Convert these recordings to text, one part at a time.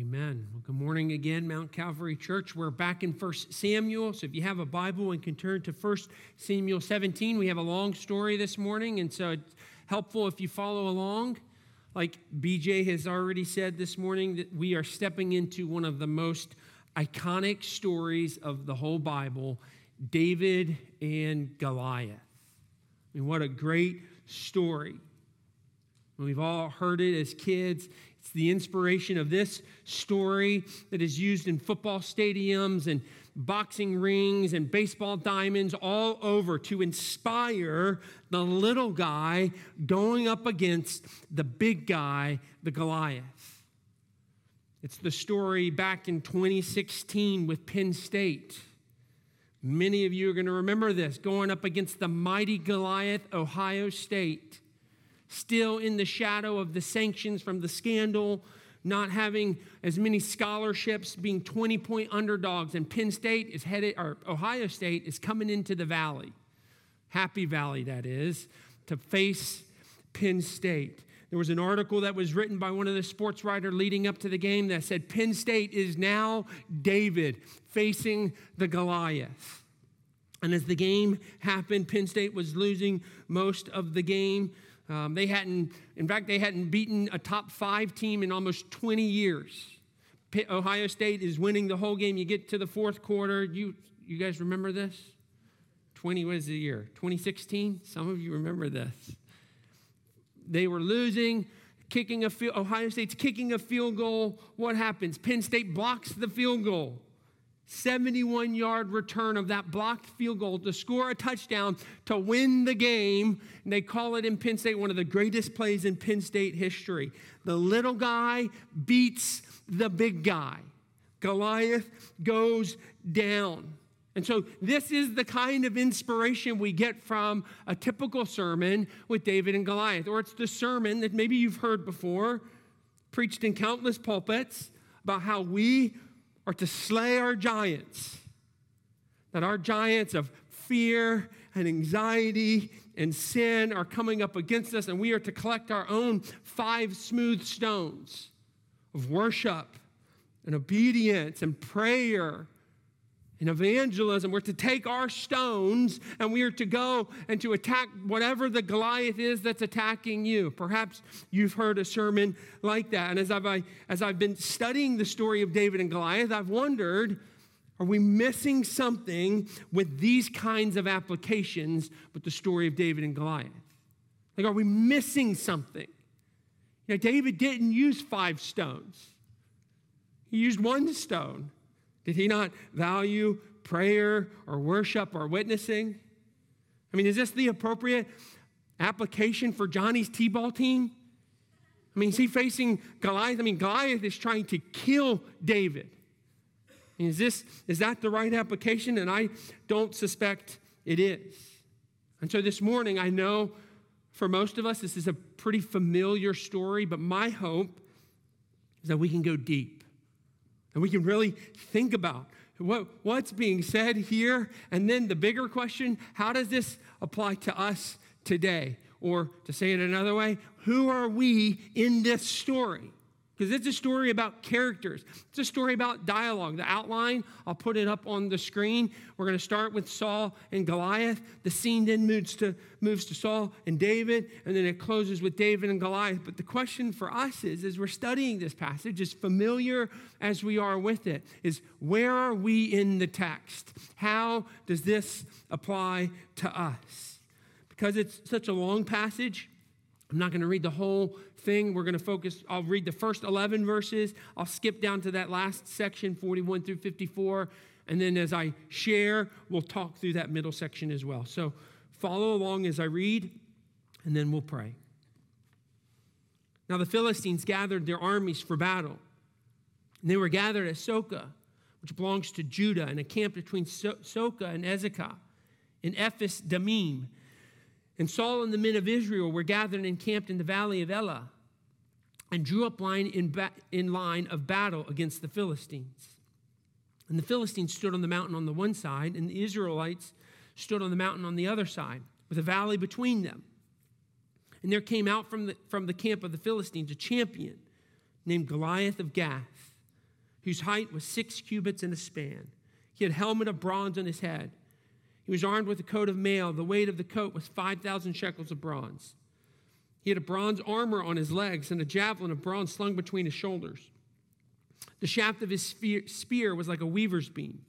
Amen. Well, good morning again, Mount Calvary Church. We're back in 1 Samuel. So if you have a Bible and can turn to 1 Samuel 17, we have a long story this morning. And so it's helpful if you follow along. Like BJ has already said this morning, that we are stepping into one of the most iconic stories of the whole Bible David and Goliath. I mean, what a great story. We've all heard it as kids. It's the inspiration of this story that is used in football stadiums and boxing rings and baseball diamonds all over to inspire the little guy going up against the big guy, the Goliath. It's the story back in 2016 with Penn State. Many of you are going to remember this going up against the mighty Goliath, Ohio State still in the shadow of the sanctions from the scandal, not having as many scholarships, being 20 point underdogs. And Penn State is headed, or Ohio State is coming into the valley, Happy Valley, that is, to face Penn State. There was an article that was written by one of the sports writers leading up to the game that said Penn State is now David facing the Goliath. And as the game happened, Penn State was losing most of the game. Um, they hadn't, in fact, they hadn't beaten a top five team in almost 20 years. Ohio State is winning the whole game. You get to the fourth quarter. You, you guys remember this? 20 was the year? 2016? Some of you remember this. They were losing, kicking a field, Ohio State's kicking a field goal. What happens? Penn State blocks the field goal. 71 yard return of that blocked field goal to score a touchdown to win the game. And they call it in Penn State one of the greatest plays in Penn State history. The little guy beats the big guy. Goliath goes down. And so, this is the kind of inspiration we get from a typical sermon with David and Goliath. Or it's the sermon that maybe you've heard before, preached in countless pulpits, about how we are to slay our giants. That our giants of fear and anxiety and sin are coming up against us, and we are to collect our own five smooth stones of worship and obedience and prayer in evangelism, we're to take our stones and we are to go and to attack whatever the Goliath is that's attacking you. Perhaps you've heard a sermon like that. And as I've, as I've been studying the story of David and Goliath, I've wondered are we missing something with these kinds of applications with the story of David and Goliath? Like, are we missing something? You know, David didn't use five stones, he used one stone. Did he not value prayer or worship or witnessing? I mean, is this the appropriate application for Johnny's T ball team? I mean, is he facing Goliath? I mean, Goliath is trying to kill David. Is, this, is that the right application? And I don't suspect it is. And so this morning, I know for most of us, this is a pretty familiar story, but my hope is that we can go deep and we can really think about what, what's being said here. And then the bigger question how does this apply to us today? Or to say it another way, who are we in this story? Because it's a story about characters. It's a story about dialogue. The outline, I'll put it up on the screen. We're going to start with Saul and Goliath. The scene then moves to, moves to Saul and David, and then it closes with David and Goliath. But the question for us is, as we're studying this passage, as familiar as we are with it, is where are we in the text? How does this apply to us? Because it's such a long passage, I'm not going to read the whole thing. We're going to focus, I'll read the first 11 verses. I'll skip down to that last section, 41 through 54. And then as I share, we'll talk through that middle section as well. So follow along as I read, and then we'll pray. Now the Philistines gathered their armies for battle. And they were gathered at Socoh, which belongs to Judah, and encamped between so- and Azekah in Ephes Dammim and Saul and the men of Israel were gathered and encamped in the valley of Elah and drew up line in, ba- in line of battle against the Philistines. And the Philistines stood on the mountain on the one side, and the Israelites stood on the mountain on the other side, with a valley between them. And there came out from the, from the camp of the Philistines a champion named Goliath of Gath, whose height was six cubits and a span. He had a helmet of bronze on his head. He was armed with a coat of mail. The weight of the coat was 5,000 shekels of bronze. He had a bronze armor on his legs and a javelin of bronze slung between his shoulders. The shaft of his spear was like a weaver's beam.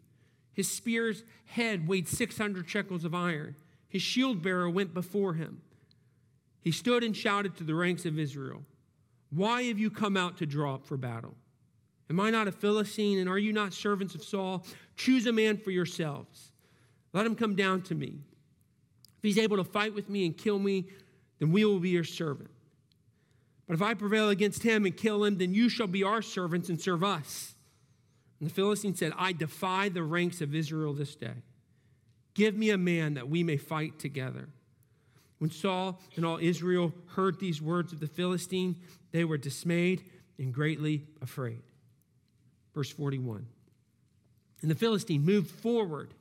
His spear's head weighed 600 shekels of iron. His shield bearer went before him. He stood and shouted to the ranks of Israel Why have you come out to draw up for battle? Am I not a Philistine, and are you not servants of Saul? Choose a man for yourselves. Let him come down to me. If he's able to fight with me and kill me, then we will be your servant. But if I prevail against him and kill him, then you shall be our servants and serve us. And the Philistine said, I defy the ranks of Israel this day. Give me a man that we may fight together. When Saul and all Israel heard these words of the Philistine, they were dismayed and greatly afraid. Verse 41. And the Philistine moved forward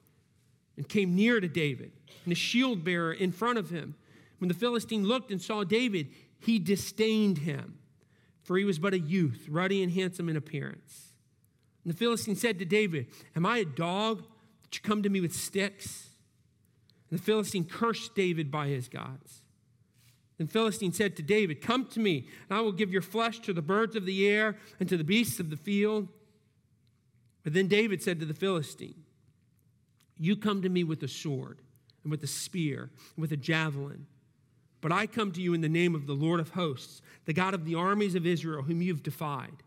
and came near to David, and a shield bearer in front of him. When the Philistine looked and saw David, he disdained him, for he was but a youth, ruddy and handsome in appearance. And the Philistine said to David, Am I a dog that you come to me with sticks? And the Philistine cursed David by his gods. Then Philistine said to David, Come to me, and I will give your flesh to the birds of the air and to the beasts of the field. But then David said to the Philistine, You come to me with a sword, and with a spear, and with a javelin. But I come to you in the name of the Lord of hosts, the God of the armies of Israel, whom you've defied.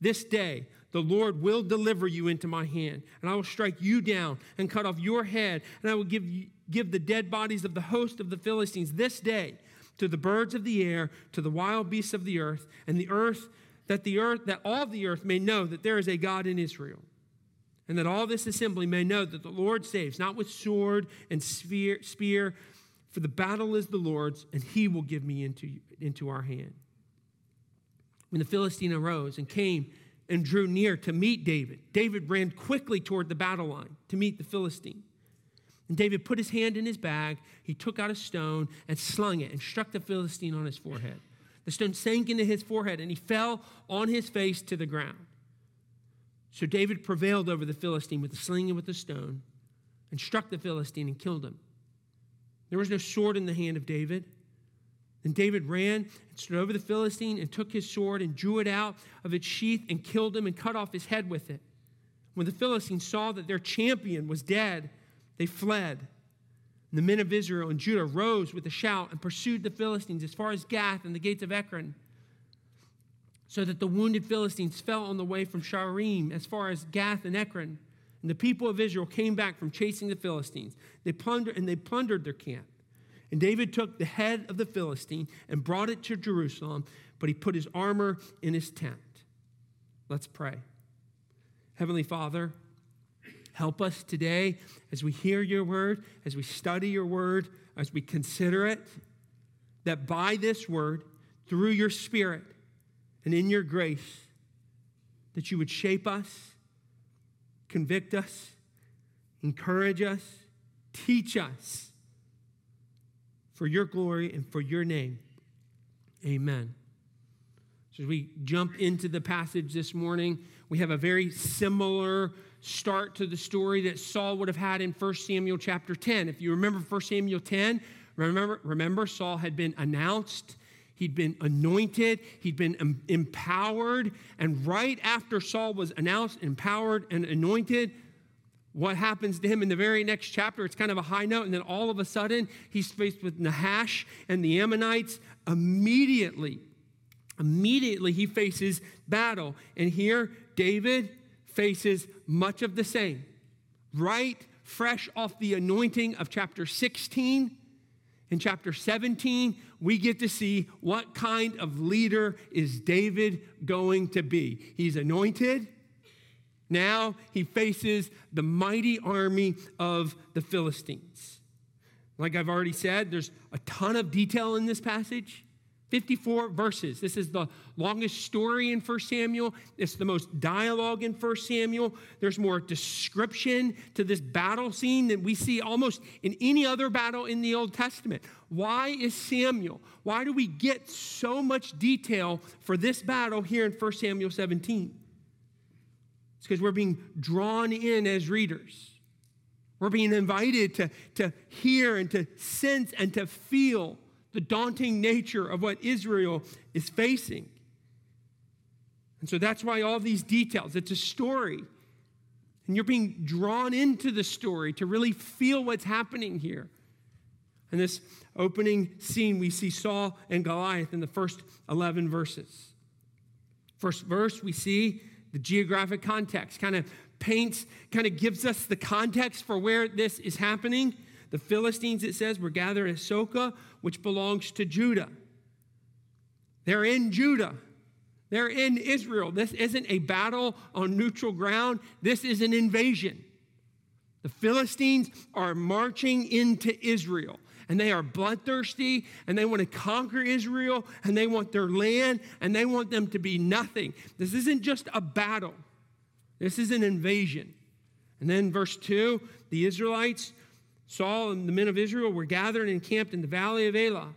This day the Lord will deliver you into my hand, and I will strike you down and cut off your head, and I will give, you, give the dead bodies of the host of the Philistines this day to the birds of the air, to the wild beasts of the earth, and the earth that the earth that all the earth may know that there is a God in Israel. And that all this assembly may know that the Lord saves, not with sword and spear, spear for the battle is the Lord's, and he will give me into, into our hand. When the Philistine arose and came and drew near to meet David, David ran quickly toward the battle line to meet the Philistine. And David put his hand in his bag, he took out a stone and slung it and struck the Philistine on his forehead. The stone sank into his forehead and he fell on his face to the ground. So David prevailed over the Philistine with the sling and with the stone and struck the Philistine and killed him. There was no sword in the hand of David. Then David ran and stood over the Philistine and took his sword and drew it out of its sheath and killed him and cut off his head with it. When the Philistines saw that their champion was dead, they fled. And the men of Israel and Judah rose with a shout and pursued the Philistines as far as Gath and the gates of Ekron, so that the wounded Philistines fell on the way from Shaaraim as far as Gath and Ekron. And the people of Israel came back from chasing the Philistines. They plundered and they plundered their camp. And David took the head of the Philistine and brought it to Jerusalem, but he put his armor in his tent. Let's pray. Heavenly Father, Help us today as we hear your word, as we study your word, as we consider it, that by this word, through your spirit and in your grace, that you would shape us, convict us, encourage us, teach us for your glory and for your name. Amen. So as we jump into the passage this morning, we have a very similar start to the story that Saul would have had in 1 Samuel chapter 10. If you remember 1 Samuel 10, remember, remember Saul had been announced, he'd been anointed, he'd been empowered, and right after Saul was announced, empowered, and anointed, what happens to him in the very next chapter? It's kind of a high note, and then all of a sudden he's faced with Nahash and the Ammonites. Immediately, immediately he faces battle. And here, David faces much of the same. Right fresh off the anointing of chapter 16, in chapter 17, we get to see what kind of leader is David going to be. He's anointed. Now he faces the mighty army of the Philistines. Like I've already said, there's a ton of detail in this passage. 54 verses. This is the longest story in 1 Samuel. It's the most dialogue in 1 Samuel. There's more description to this battle scene than we see almost in any other battle in the Old Testament. Why is Samuel? Why do we get so much detail for this battle here in 1 Samuel 17? It's because we're being drawn in as readers. We're being invited to, to hear and to sense and to feel the daunting nature of what Israel is facing. And so that's why all these details, it's a story. And you're being drawn into the story to really feel what's happening here. In this opening scene, we see Saul and Goliath in the first 11 verses. First verse, we see the geographic context, kind of paints, kind of gives us the context for where this is happening. The Philistines, it says, were gathered at Socoh, which belongs to Judah. They're in Judah. They're in Israel. This isn't a battle on neutral ground, this is an invasion. The Philistines are marching into Israel and they are bloodthirsty and they want to conquer Israel and they want their land and they want them to be nothing. This isn't just a battle, this is an invasion. And then, verse 2 the Israelites, Saul and the men of Israel were gathered and encamped in the valley of Elah.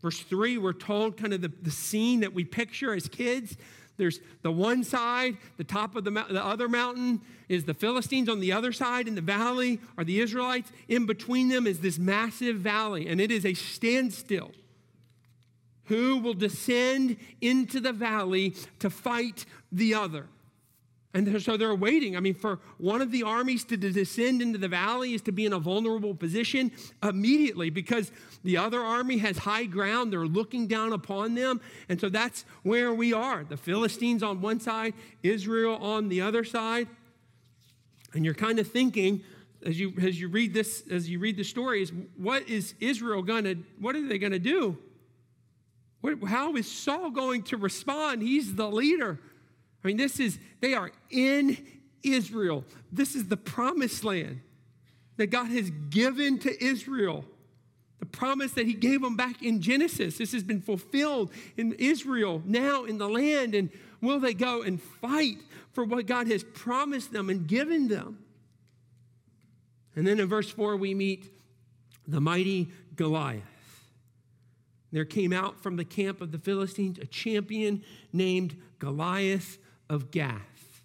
Verse 3, we're told kind of the, the scene that we picture as kids. There's the one side, the top of the, the other mountain is the Philistines. On the other side, in the valley, are the Israelites. In between them is this massive valley, and it is a standstill. Who will descend into the valley to fight the other? And so they're waiting. I mean, for one of the armies to descend into the valley is to be in a vulnerable position immediately because the other army has high ground. They're looking down upon them. And so that's where we are the Philistines on one side, Israel on the other side. And you're kind of thinking, as you, as you read this, as you read the stories, what is Israel going to, what are they to do? What, how is Saul going to respond? He's the leader. I mean, this is, they are in Israel. This is the promised land that God has given to Israel. The promise that he gave them back in Genesis. This has been fulfilled in Israel, now in the land. And will they go and fight for what God has promised them and given them? And then in verse 4, we meet the mighty Goliath. There came out from the camp of the Philistines a champion named Goliath of Gath,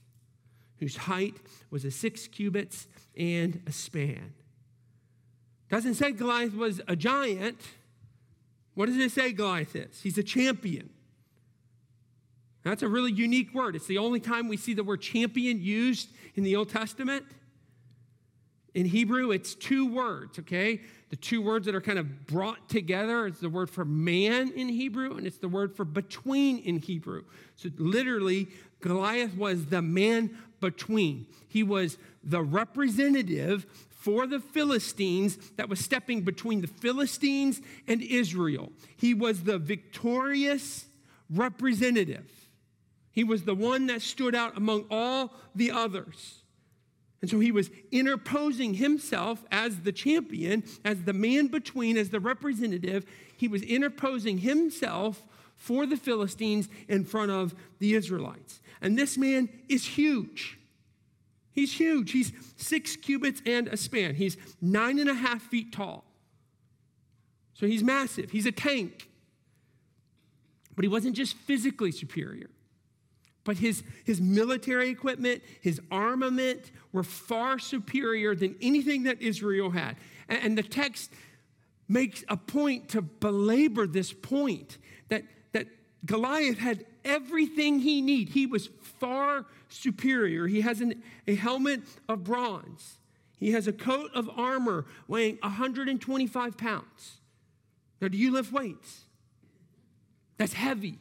whose height was a six cubits and a span. Doesn't say Goliath was a giant. What does it say Goliath is? He's a champion. That's a really unique word. It's the only time we see the word champion used in the Old Testament. In Hebrew, it's two words, okay? The two words that are kind of brought together. It's the word for man in Hebrew, and it's the word for between in Hebrew. So literally, Goliath was the man between. He was the representative for the Philistines that was stepping between the Philistines and Israel. He was the victorious representative. He was the one that stood out among all the others. And so he was interposing himself as the champion, as the man between, as the representative. He was interposing himself for the Philistines in front of the Israelites. And this man is huge. He's huge. He's six cubits and a span. He's nine and a half feet tall. So he's massive. He's a tank. But he wasn't just physically superior, but his, his military equipment, his armament were far superior than anything that Israel had. And, and the text makes a point to belabor this point Goliath had everything he needed. He was far superior. He has an, a helmet of bronze. He has a coat of armor weighing 125 pounds. Now, do you lift weights? That's heavy.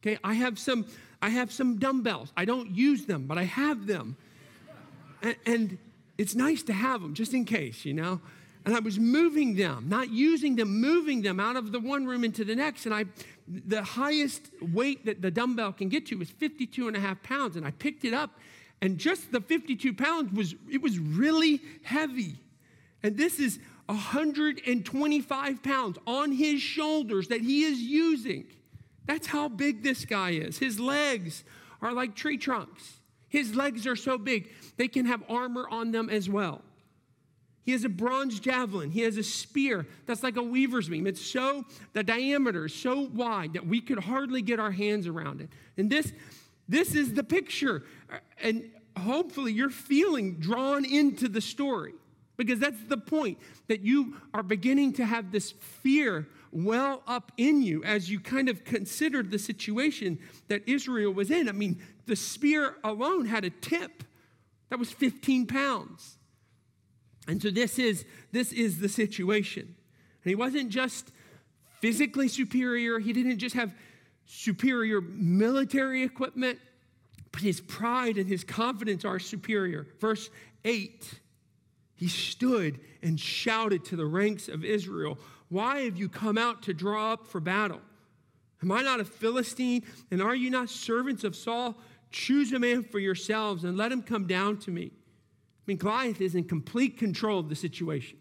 Okay, I have some I have some dumbbells. I don't use them, but I have them. And, and it's nice to have them just in case, you know. And I was moving them, not using them, moving them out of the one room into the next. And I the highest weight that the dumbbell can get to is 52 and a half pounds. And I picked it up, and just the 52 pounds was, it was really heavy. And this is 125 pounds on his shoulders that he is using. That's how big this guy is. His legs are like tree trunks. His legs are so big, they can have armor on them as well. He has a bronze javelin. He has a spear that's like a weaver's beam. It's so, the diameter is so wide that we could hardly get our hands around it. And this, this is the picture. And hopefully you're feeling drawn into the story because that's the point that you are beginning to have this fear well up in you as you kind of considered the situation that Israel was in. I mean, the spear alone had a tip that was 15 pounds. And so this is this is the situation. And he wasn't just physically superior, he didn't just have superior military equipment, but his pride and his confidence are superior. Verse 8 he stood and shouted to the ranks of Israel, Why have you come out to draw up for battle? Am I not a Philistine? And are you not servants of Saul? Choose a man for yourselves and let him come down to me. I mean, Goliath is in complete control of the situation.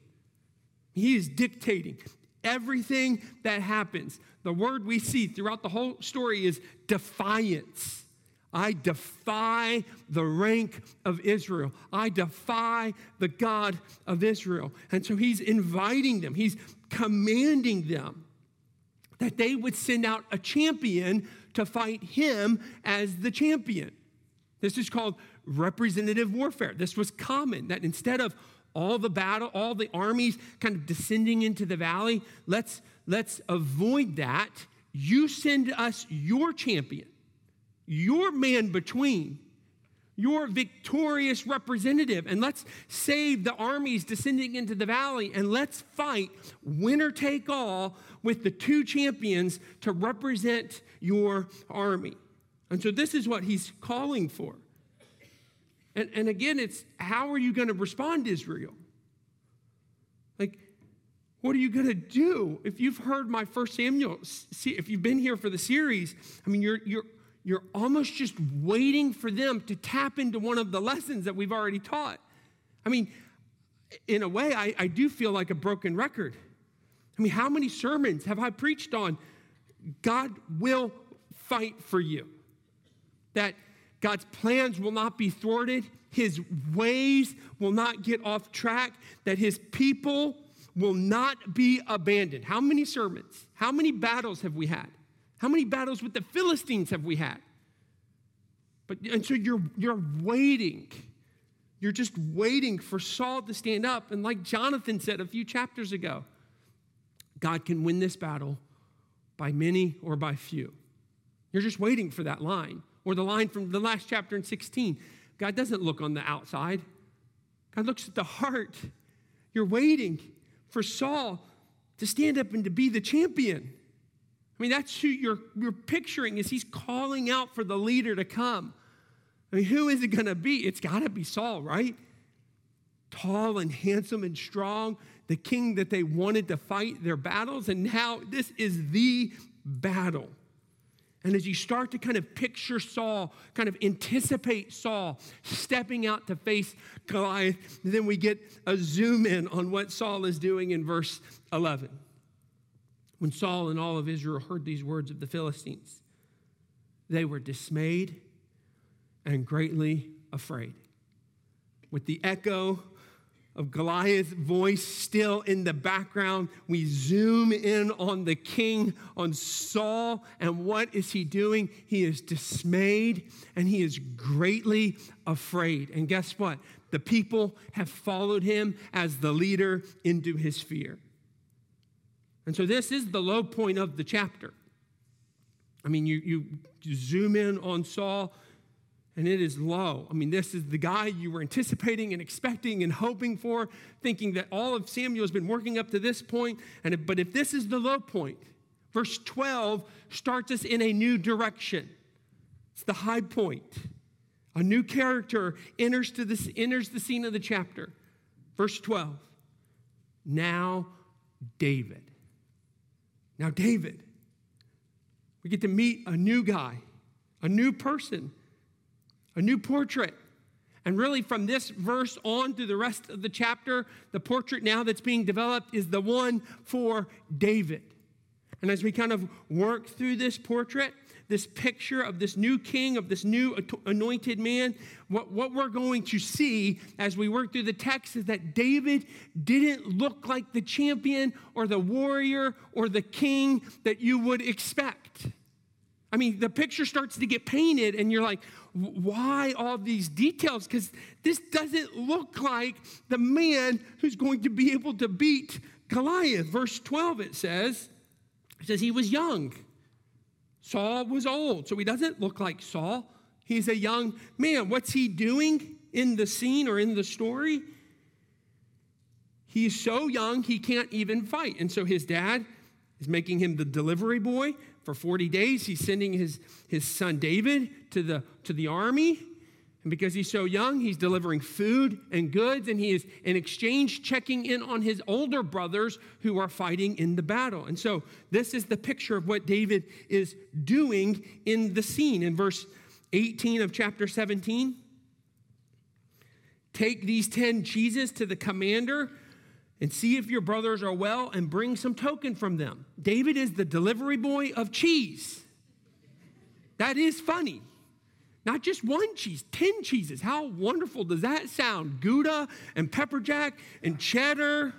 He is dictating everything that happens. The word we see throughout the whole story is defiance. I defy the rank of Israel. I defy the God of Israel. And so he's inviting them, he's commanding them that they would send out a champion to fight him as the champion. This is called representative warfare. This was common that instead of all the battle, all the armies kind of descending into the valley, let's let's avoid that. You send us your champion your man between, your victorious representative, and let's save the armies descending into the valley, and let's fight winner take all with the two champions to represent your army. And so this is what he's calling for. And, and again, it's how are you going to respond, Israel? Like, what are you going to do? If you've heard my first Samuel, see, if you've been here for the series, I mean, you're, you're you're almost just waiting for them to tap into one of the lessons that we've already taught. I mean, in a way, I, I do feel like a broken record. I mean, how many sermons have I preached on God will fight for you? That God's plans will not be thwarted, His ways will not get off track, that His people will not be abandoned. How many sermons, how many battles have we had? How many battles with the Philistines have we had? But and so you're you're waiting. You're just waiting for Saul to stand up. And like Jonathan said a few chapters ago, God can win this battle by many or by few. You're just waiting for that line. Or the line from the last chapter in 16. God doesn't look on the outside, God looks at the heart. You're waiting for Saul to stand up and to be the champion. I mean, that's who you're, you're picturing is he's calling out for the leader to come. I mean, who is it going to be? It's got to be Saul, right? Tall and handsome and strong, the king that they wanted to fight their battles. And now this is the battle. And as you start to kind of picture Saul, kind of anticipate Saul stepping out to face Goliath, then we get a zoom in on what Saul is doing in verse 11 when Saul and all of Israel heard these words of the Philistines. They were dismayed and greatly afraid. With the echo of Goliath's voice still in the background, we zoom in on the king, on Saul, and what is he doing? He is dismayed and he is greatly afraid. And guess what? The people have followed him as the leader into his fear. And so this is the low point of the chapter. I mean, you, you, zoom in on Saul, and it is low. I mean, this is the guy you were anticipating and expecting and hoping for, thinking that all of Samuel has been working up to this point. And but if this is the low point, verse 12 starts us in a new direction. It's the high point. A new character enters, to this, enters the scene of the chapter. Verse 12. Now, David. Now, David, we get to meet a new guy, a new person, a new portrait. And really, from this verse on through the rest of the chapter, the portrait now that's being developed is the one for David. And as we kind of work through this portrait, this picture of this new king, of this new anointed man, what, what we're going to see as we work through the text is that David didn't look like the champion or the warrior or the king that you would expect. I mean, the picture starts to get painted, and you're like, why all these details? Because this doesn't look like the man who's going to be able to beat Goliath. Verse 12, it says, it says he was young. Saul was old, so he doesn't look like Saul. He's a young man. What's he doing in the scene or in the story? He's so young, he can't even fight. And so his dad is making him the delivery boy for 40 days. He's sending his, his son David to the, to the army. And because he's so young, he's delivering food and goods, and he is in exchange checking in on his older brothers who are fighting in the battle. And so, this is the picture of what David is doing in the scene. In verse 18 of chapter 17, take these 10 cheeses to the commander and see if your brothers are well and bring some token from them. David is the delivery boy of cheese. That is funny. Not just one cheese, 10 cheeses. How wonderful does that sound? Gouda and pepper jack and cheddar,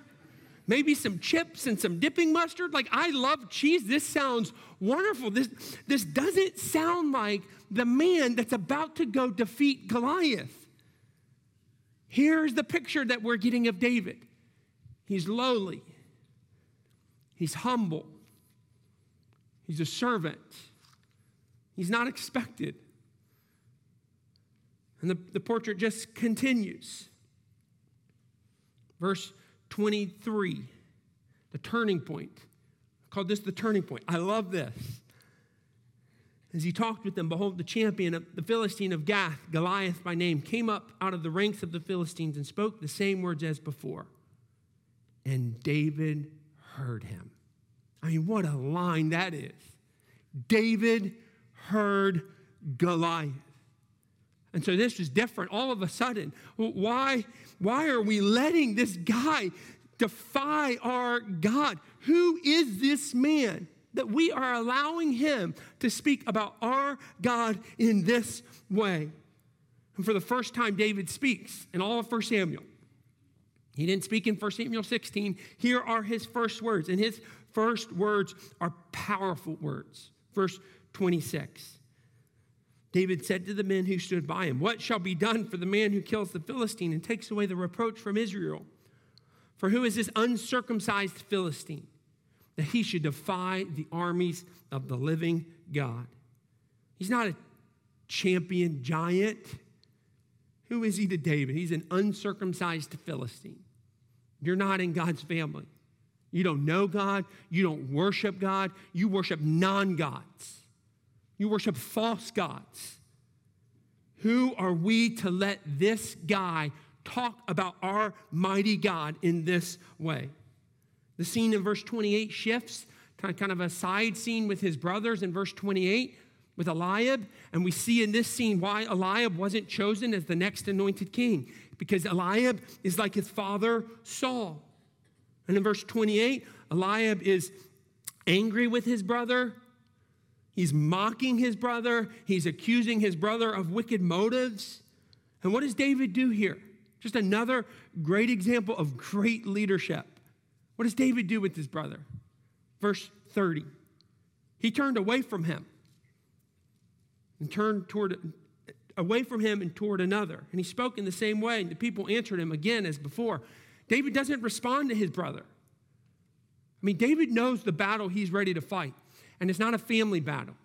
maybe some chips and some dipping mustard. Like, I love cheese. This sounds wonderful. This, this doesn't sound like the man that's about to go defeat Goliath. Here's the picture that we're getting of David. He's lowly, he's humble, he's a servant, he's not expected. And the, the portrait just continues. Verse 23, the turning point. I called this the turning point. I love this. As he talked with them, behold, the champion of the Philistine of Gath, Goliath by name, came up out of the ranks of the Philistines and spoke the same words as before and David heard him. I mean, what a line that is. David heard Goliath. And so this is different all of a sudden. Why, why are we letting this guy defy our God? Who is this man that we are allowing him to speak about our God in this way? And for the first time, David speaks in all of 1 Samuel. He didn't speak in 1 Samuel 16. Here are his first words, and his first words are powerful words. Verse 26. David said to the men who stood by him, What shall be done for the man who kills the Philistine and takes away the reproach from Israel? For who is this uncircumcised Philistine that he should defy the armies of the living God? He's not a champion giant. Who is he to David? He's an uncircumcised Philistine. You're not in God's family. You don't know God. You don't worship God. You worship non gods. You worship false gods. Who are we to let this guy talk about our mighty God in this way? The scene in verse 28 shifts, kind of a side scene with his brothers in verse 28 with Eliab. And we see in this scene why Eliab wasn't chosen as the next anointed king, because Eliab is like his father Saul. And in verse 28, Eliab is angry with his brother. He's mocking his brother. He's accusing his brother of wicked motives. And what does David do here? Just another great example of great leadership. What does David do with his brother? Verse 30. He turned away from him and turned toward away from him and toward another. And he spoke in the same way, and the people answered him again as before. David doesn't respond to his brother. I mean, David knows the battle he's ready to fight, and it's not a family battle.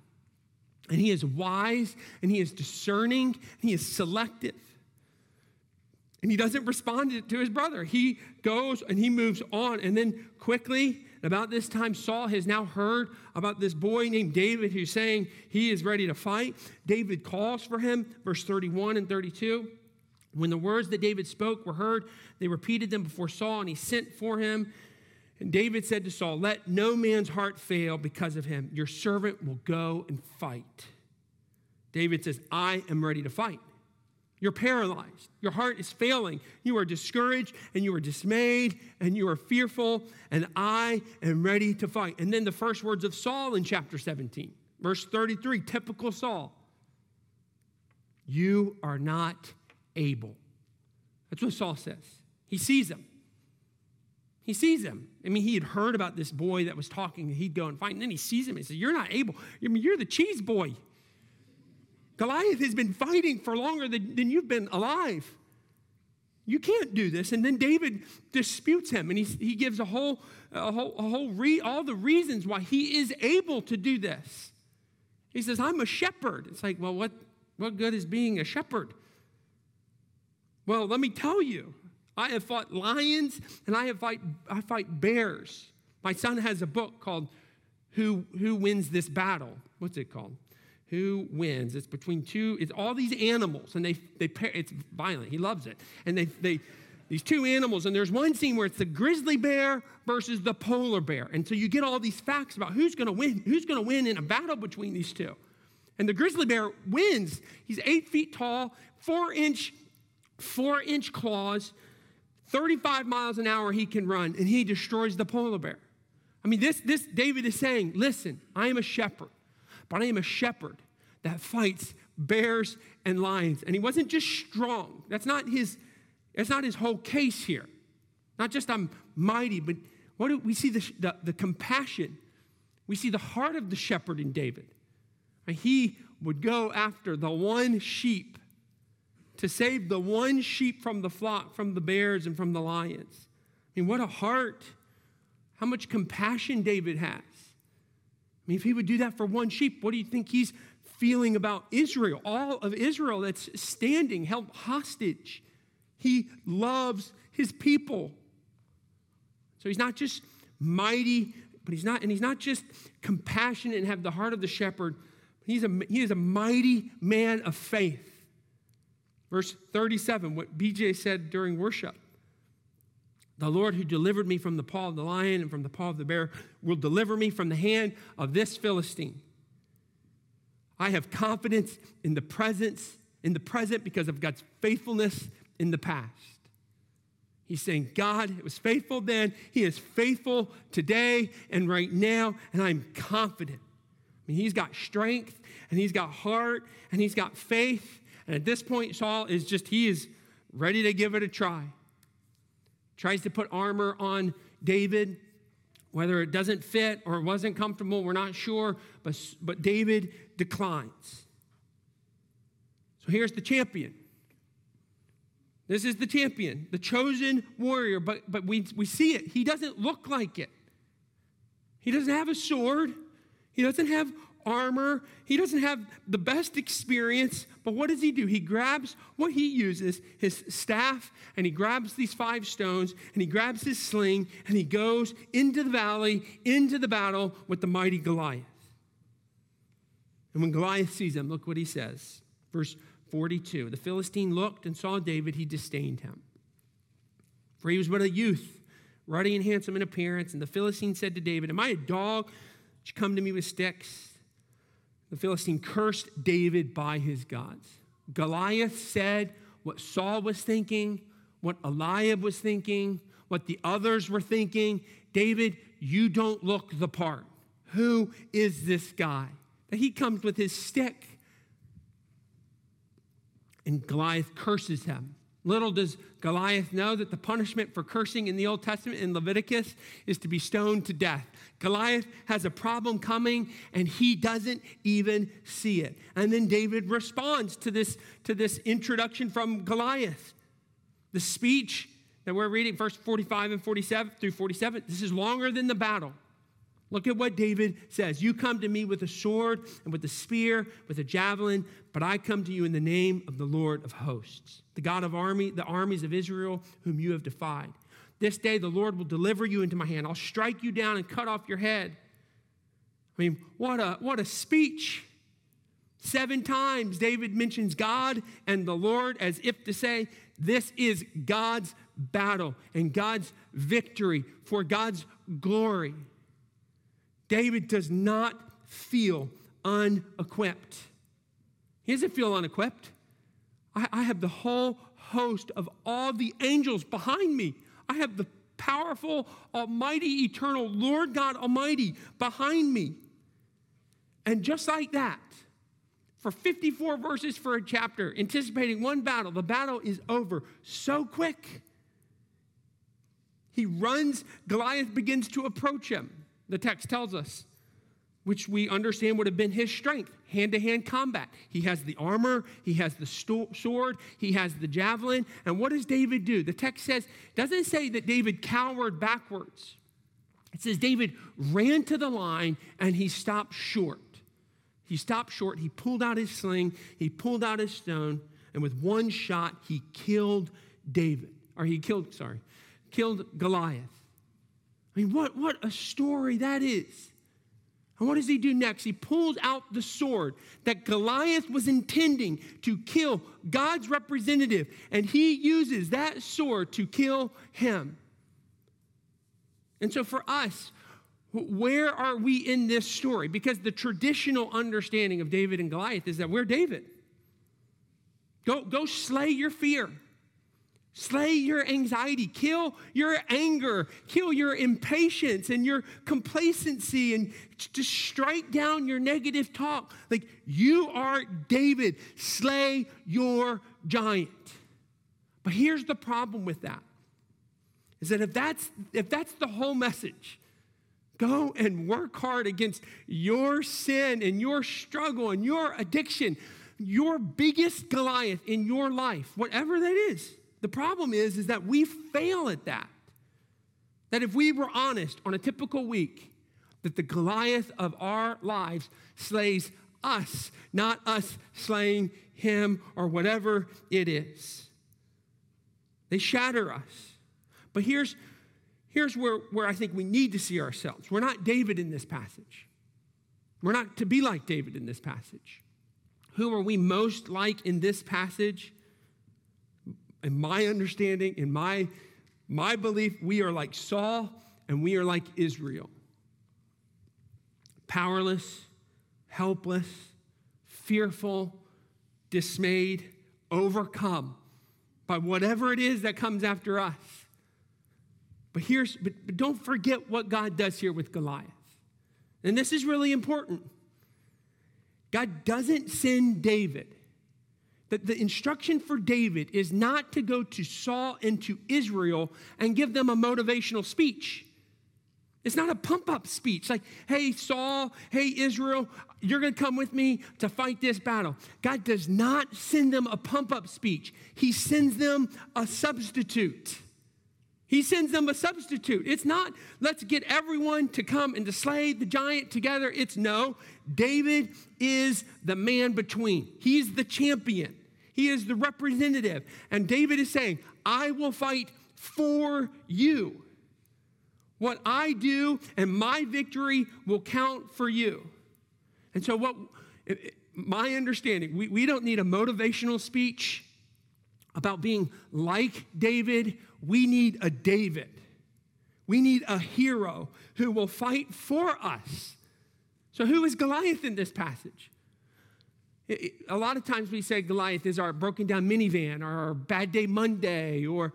And he is wise, and he is discerning, and he is selective. And he doesn't respond to his brother. He goes and he moves on, and then quickly about this time, Saul has now heard about this boy named David who's saying he is ready to fight. David calls for him, verse 31 and 32. When the words that David spoke were heard, they repeated them before Saul, and he sent for him. And David said to Saul, Let no man's heart fail because of him. Your servant will go and fight. David says, I am ready to fight. You're paralyzed. Your heart is failing. You are discouraged and you are dismayed and you are fearful, and I am ready to fight. And then the first words of Saul in chapter 17, verse 33, typical Saul. You are not able. That's what Saul says. He sees him. He sees him. I mean, he had heard about this boy that was talking, he'd go and fight. And then he sees him and he says, You're not able. I mean, you're the cheese boy. Goliath has been fighting for longer than, than you've been alive. You can't do this. And then David disputes him, and he, he gives a whole, a whole, a whole re, all the reasons why he is able to do this. He says, I'm a shepherd. It's like, well, what, what good is being a shepherd? Well, let me tell you, I have fought lions and I have fight, I fight bears. My son has a book called Who, Who Wins This Battle? What's it called? Who wins? It's between two, it's all these animals, and they, they pair, it's violent. He loves it. And they, they, these two animals, and there's one scene where it's the grizzly bear versus the polar bear. And so you get all these facts about who's gonna win, who's gonna win in a battle between these two. And the grizzly bear wins. He's eight feet tall, four inch, four inch claws, 35 miles an hour he can run, and he destroys the polar bear. I mean, this, this David is saying, listen, I am a shepherd, but I am a shepherd that fights bears and lions. And he wasn't just strong. That's not his, that's not his whole case here. Not just I'm mighty, but what do we see the, the, the compassion. We see the heart of the shepherd in David. He would go after the one sheep to save the one sheep from the flock, from the bears and from the lions. I mean, what a heart. How much compassion David has. I mean, if he would do that for one sheep, what do you think he's feeling about Israel? All of Israel that's standing, held hostage. He loves his people. So he's not just mighty, but he's not, and he's not just compassionate and have the heart of the shepherd. He's a, he is a mighty man of faith. Verse 37, what BJ said during worship. The Lord who delivered me from the paw of the lion and from the paw of the bear will deliver me from the hand of this Philistine. I have confidence in the presence, in the present because of God's faithfulness in the past. He's saying, God was faithful then, He is faithful today and right now, and I'm confident. I mean, He's got strength and He's got heart and He's got faith and at this point, Saul is just, he is ready to give it a try. Tries to put armor on David, whether it doesn't fit or it wasn't comfortable, we're not sure, but, but David declines. So here's the champion. This is the champion, the chosen warrior, but, but we, we see it. He doesn't look like it. He doesn't have a sword, he doesn't have armor. He doesn't have the best experience, but what does he do? He grabs what he uses, his staff, and he grabs these five stones, and he grabs his sling, and he goes into the valley, into the battle with the mighty Goliath. And when Goliath sees him, look what he says. Verse 42 The Philistine looked and saw David, he disdained him. For he was but a youth, ruddy and handsome in appearance. And the Philistine said to David, Am I a dog? Did you come to me with sticks? The Philistine cursed David by his gods. Goliath said what Saul was thinking, what Eliab was thinking, what the others were thinking. David, you don't look the part. Who is this guy? That he comes with his stick. And Goliath curses him. Little does Goliath know that the punishment for cursing in the Old Testament in Leviticus is to be stoned to death. Goliath has a problem coming and he doesn't even see it. And then David responds to this, to this introduction from Goliath. The speech that we're reading, verse 45 and 47 through 47, this is longer than the battle. Look at what David says. You come to me with a sword and with a spear, with a javelin, but I come to you in the name of the Lord of hosts, the God of army, the armies of Israel, whom you have defied. This day the Lord will deliver you into my hand. I'll strike you down and cut off your head. I mean, what a what a speech. Seven times David mentions God and the Lord as if to say, this is God's battle and God's victory for God's glory. David does not feel unequipped. He doesn't feel unequipped. I, I have the whole host of all the angels behind me. I have the powerful, almighty, eternal Lord God Almighty behind me. And just like that, for 54 verses for a chapter, anticipating one battle, the battle is over so quick. He runs, Goliath begins to approach him, the text tells us, which we understand would have been his strength hand to hand combat. He has the armor, he has the sto- sword, he has the javelin. And what does David do? The text says, doesn't say that David cowered backwards. It says David ran to the line and he stopped short. He stopped short, he pulled out his sling, he pulled out his stone, and with one shot, he killed David. Or he killed, sorry, killed Goliath. I mean, what, what a story that is. And what does he do next? He pulls out the sword that Goliath was intending to kill God's representative, and he uses that sword to kill him. And so for us, where are we in this story? Because the traditional understanding of David and Goliath is that we're David. Go, go slay your fear. Slay your anxiety, kill your anger, kill your impatience and your complacency, and just strike down your negative talk. Like you are David, slay your giant. But here's the problem with that is that if that's if that's the whole message, go and work hard against your sin and your struggle and your addiction, your biggest Goliath in your life, whatever that is the problem is, is that we fail at that. That if we were honest on a typical week, that the Goliath of our lives slays us, not us slaying him or whatever it is. They shatter us. But here's, here's where, where I think we need to see ourselves. We're not David in this passage. We're not to be like David in this passage. Who are we most like in this passage? In my understanding, in my, my belief, we are like Saul and we are like Israel powerless, helpless, fearful, dismayed, overcome by whatever it is that comes after us. But here's, but, but don't forget what God does here with Goliath. And this is really important. God doesn't send David that the instruction for David is not to go to Saul and to Israel and give them a motivational speech. It's not a pump up speech like, hey, Saul, hey, Israel, you're going to come with me to fight this battle. God does not send them a pump up speech, He sends them a substitute. He sends them a substitute. It's not, let's get everyone to come and to slay the giant together. It's no, David is the man between. He's the champion, he is the representative. And David is saying, I will fight for you. What I do and my victory will count for you. And so, what my understanding, we, we don't need a motivational speech about being like David we need a David. We need a hero who will fight for us. So, who is Goliath in this passage? a lot of times we say Goliath is our broken down minivan or our bad day Monday or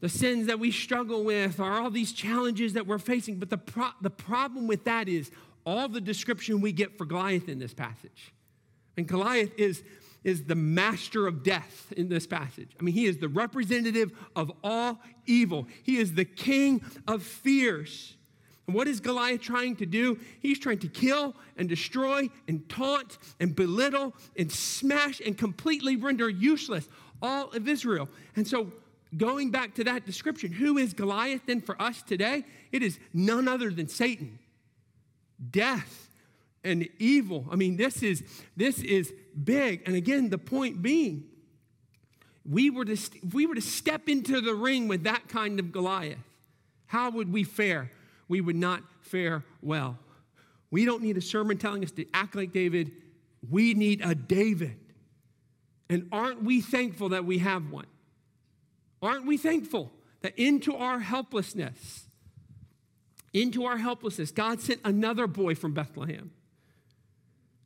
the sins that we struggle with or all these challenges that we're facing. But the, pro- the problem with that is all the description we get for Goliath in this passage. And Goliath is is the master of death in this passage. I mean, he is the representative of all evil, he is the king of fears. And what is Goliath trying to do? He's trying to kill and destroy and taunt and belittle and smash and completely render useless all of Israel. And so, going back to that description, who is Goliath then for us today? It is none other than Satan. Death and evil. I mean, this is this is big. And again, the point being, we were to if we were to step into the ring with that kind of Goliath, how would we fare? We would not fare well. We don't need a sermon telling us to act like David. We need a David. And aren't we thankful that we have one? Aren't we thankful that into our helplessness, into our helplessness, God sent another boy from Bethlehem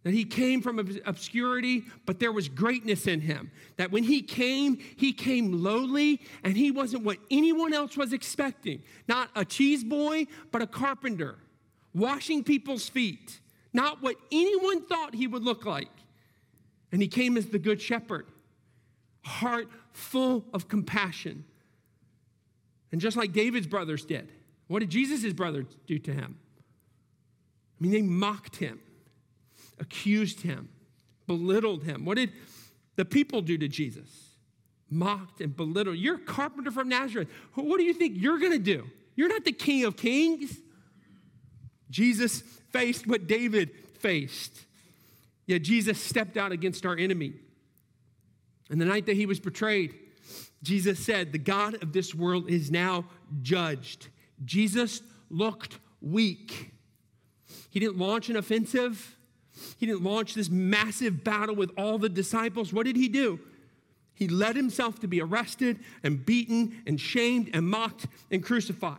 that he came from obscurity, but there was greatness in him. That when he came, he came lowly and he wasn't what anyone else was expecting. Not a cheese boy, but a carpenter, washing people's feet. Not what anyone thought he would look like. And he came as the good shepherd, heart full of compassion. And just like David's brothers did, what did Jesus' brothers do to him? I mean, they mocked him, accused him, belittled him. What did the people do to Jesus? Mocked and belittled. You're a carpenter from Nazareth. What do you think you're going to do? You're not the king of kings. Jesus faced what David faced. Yet Jesus stepped out against our enemy. And the night that he was betrayed, Jesus said, The God of this world is now judged. Jesus looked weak. He didn't launch an offensive, he didn't launch this massive battle with all the disciples. What did he do? He led himself to be arrested and beaten and shamed and mocked and crucified.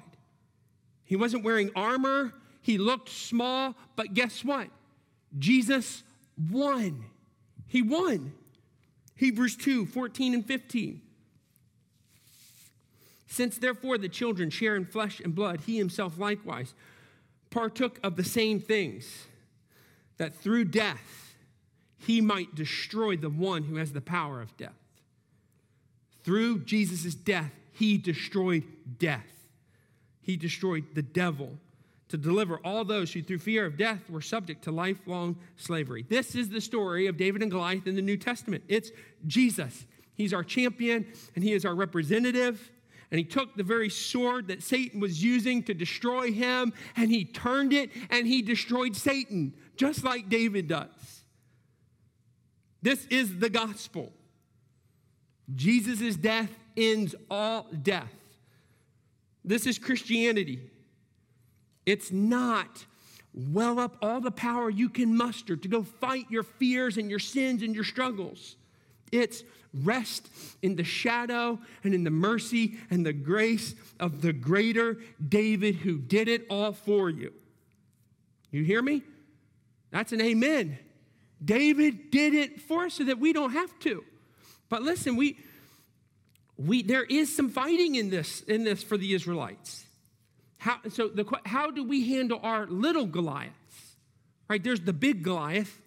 He wasn't wearing armor. He looked small, but guess what? Jesus won. He won. Hebrews 2 14 and 15. Since therefore the children share in flesh and blood, he himself likewise partook of the same things, that through death he might destroy the one who has the power of death. Through Jesus' death, he destroyed death. He destroyed the devil to deliver all those who, through fear of death, were subject to lifelong slavery. This is the story of David and Goliath in the New Testament. It's Jesus. He's our champion and he is our representative. And he took the very sword that Satan was using to destroy him and he turned it and he destroyed Satan, just like David does. This is the gospel. Jesus' death ends all death. This is Christianity. It's not well up all the power you can muster to go fight your fears and your sins and your struggles. It's rest in the shadow and in the mercy and the grace of the greater David who did it all for you. You hear me? That's an amen. David did it for us so that we don't have to. But listen, we, we there is some fighting in this in this for the Israelites. How, so the, how do we handle our little Goliaths? Right, there's the big Goliath.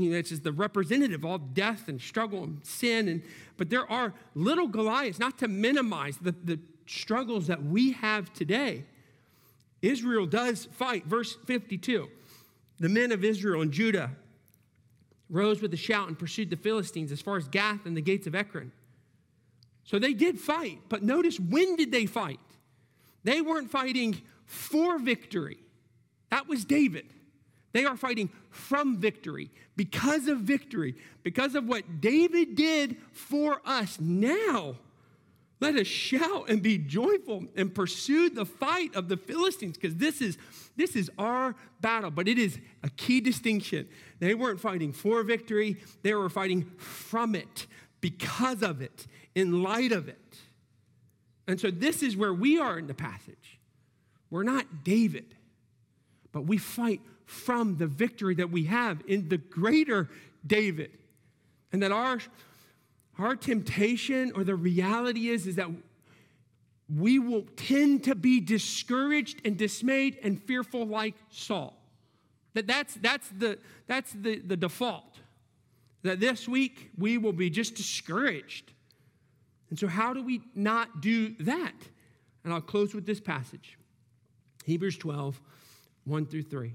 I mean, it's just the representative of all death and struggle and sin. And, but there are little Goliaths, not to minimize the, the struggles that we have today. Israel does fight. Verse 52 The men of Israel and Judah rose with a shout and pursued the Philistines as far as Gath and the gates of Ekron. So they did fight, but notice when did they fight? They weren't fighting for victory. That was David. They are fighting from victory, because of victory, because of what David did for us. Now, let us shout and be joyful and pursue the fight of the Philistines, because this is, this is our battle. But it is a key distinction. They weren't fighting for victory, they were fighting from it, because of it, in light of it. And so this is where we are in the passage. We're not David, but we fight from the victory that we have in the greater David. And that our, our temptation or the reality is, is that we will tend to be discouraged and dismayed and fearful like Saul. That that's, that's, the, that's the, the default. That this week we will be just discouraged and so, how do we not do that? And I'll close with this passage Hebrews 12, 1 through 3.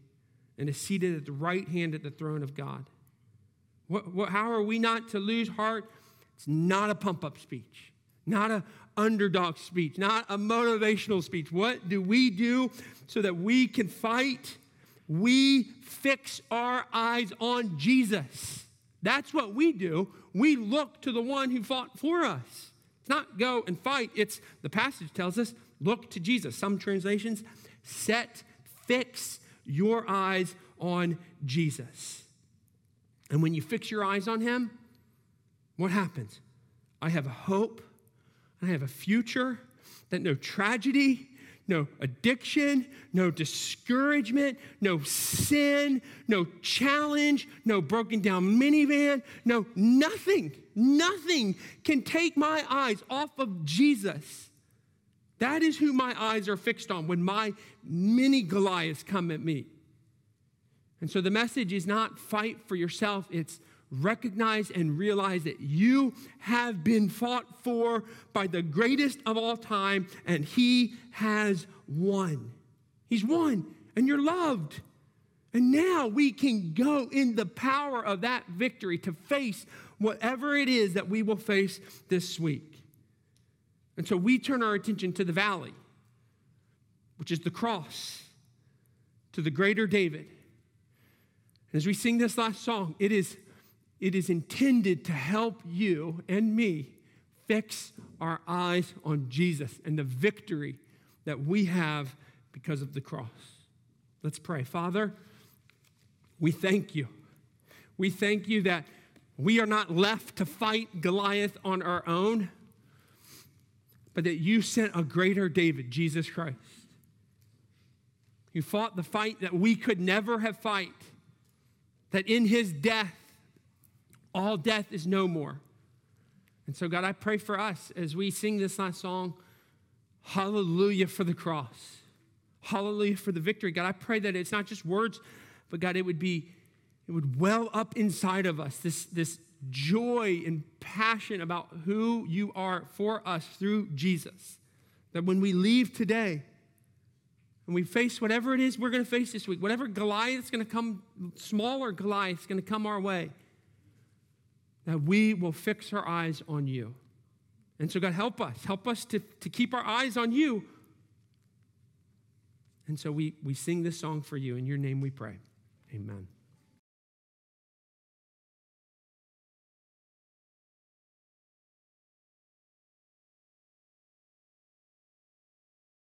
and is seated at the right hand at the throne of God. What, what, how are we not to lose heart? It's not a pump up speech, not a underdog speech, not a motivational speech. What do we do so that we can fight? We fix our eyes on Jesus. That's what we do. We look to the one who fought for us. It's not go and fight. It's the passage tells us look to Jesus. Some translations set, fix your eyes on Jesus. And when you fix your eyes on him, what happens? I have a hope I have a future, that no tragedy, no addiction, no discouragement, no sin, no challenge, no broken down minivan, no nothing, nothing can take my eyes off of Jesus. That is who my eyes are fixed on when my mini Goliaths come at me. And so the message is not fight for yourself, it's recognize and realize that you have been fought for by the greatest of all time, and he has won. He's won, and you're loved. And now we can go in the power of that victory to face whatever it is that we will face this week. And so we turn our attention to the valley, which is the cross, to the greater David. And as we sing this last song, it is it is intended to help you and me fix our eyes on Jesus and the victory that we have because of the cross. Let's pray. Father, we thank you. We thank you that we are not left to fight Goliath on our own, but that you sent a greater David, Jesus Christ. who fought the fight that we could never have fight, that in his death, all death is no more. And so, God, I pray for us as we sing this last song, Hallelujah for the cross. Hallelujah for the victory. God, I pray that it's not just words, but God, it would be, it would well up inside of us this, this joy and passion about who you are for us through Jesus. That when we leave today and we face whatever it is we're going to face this week, whatever Goliath's going to come, smaller Goliath's going to come our way, that we will fix our eyes on you. And so, God, help us. Help us to, to keep our eyes on you. And so we, we sing this song for you. In your name we pray. Amen.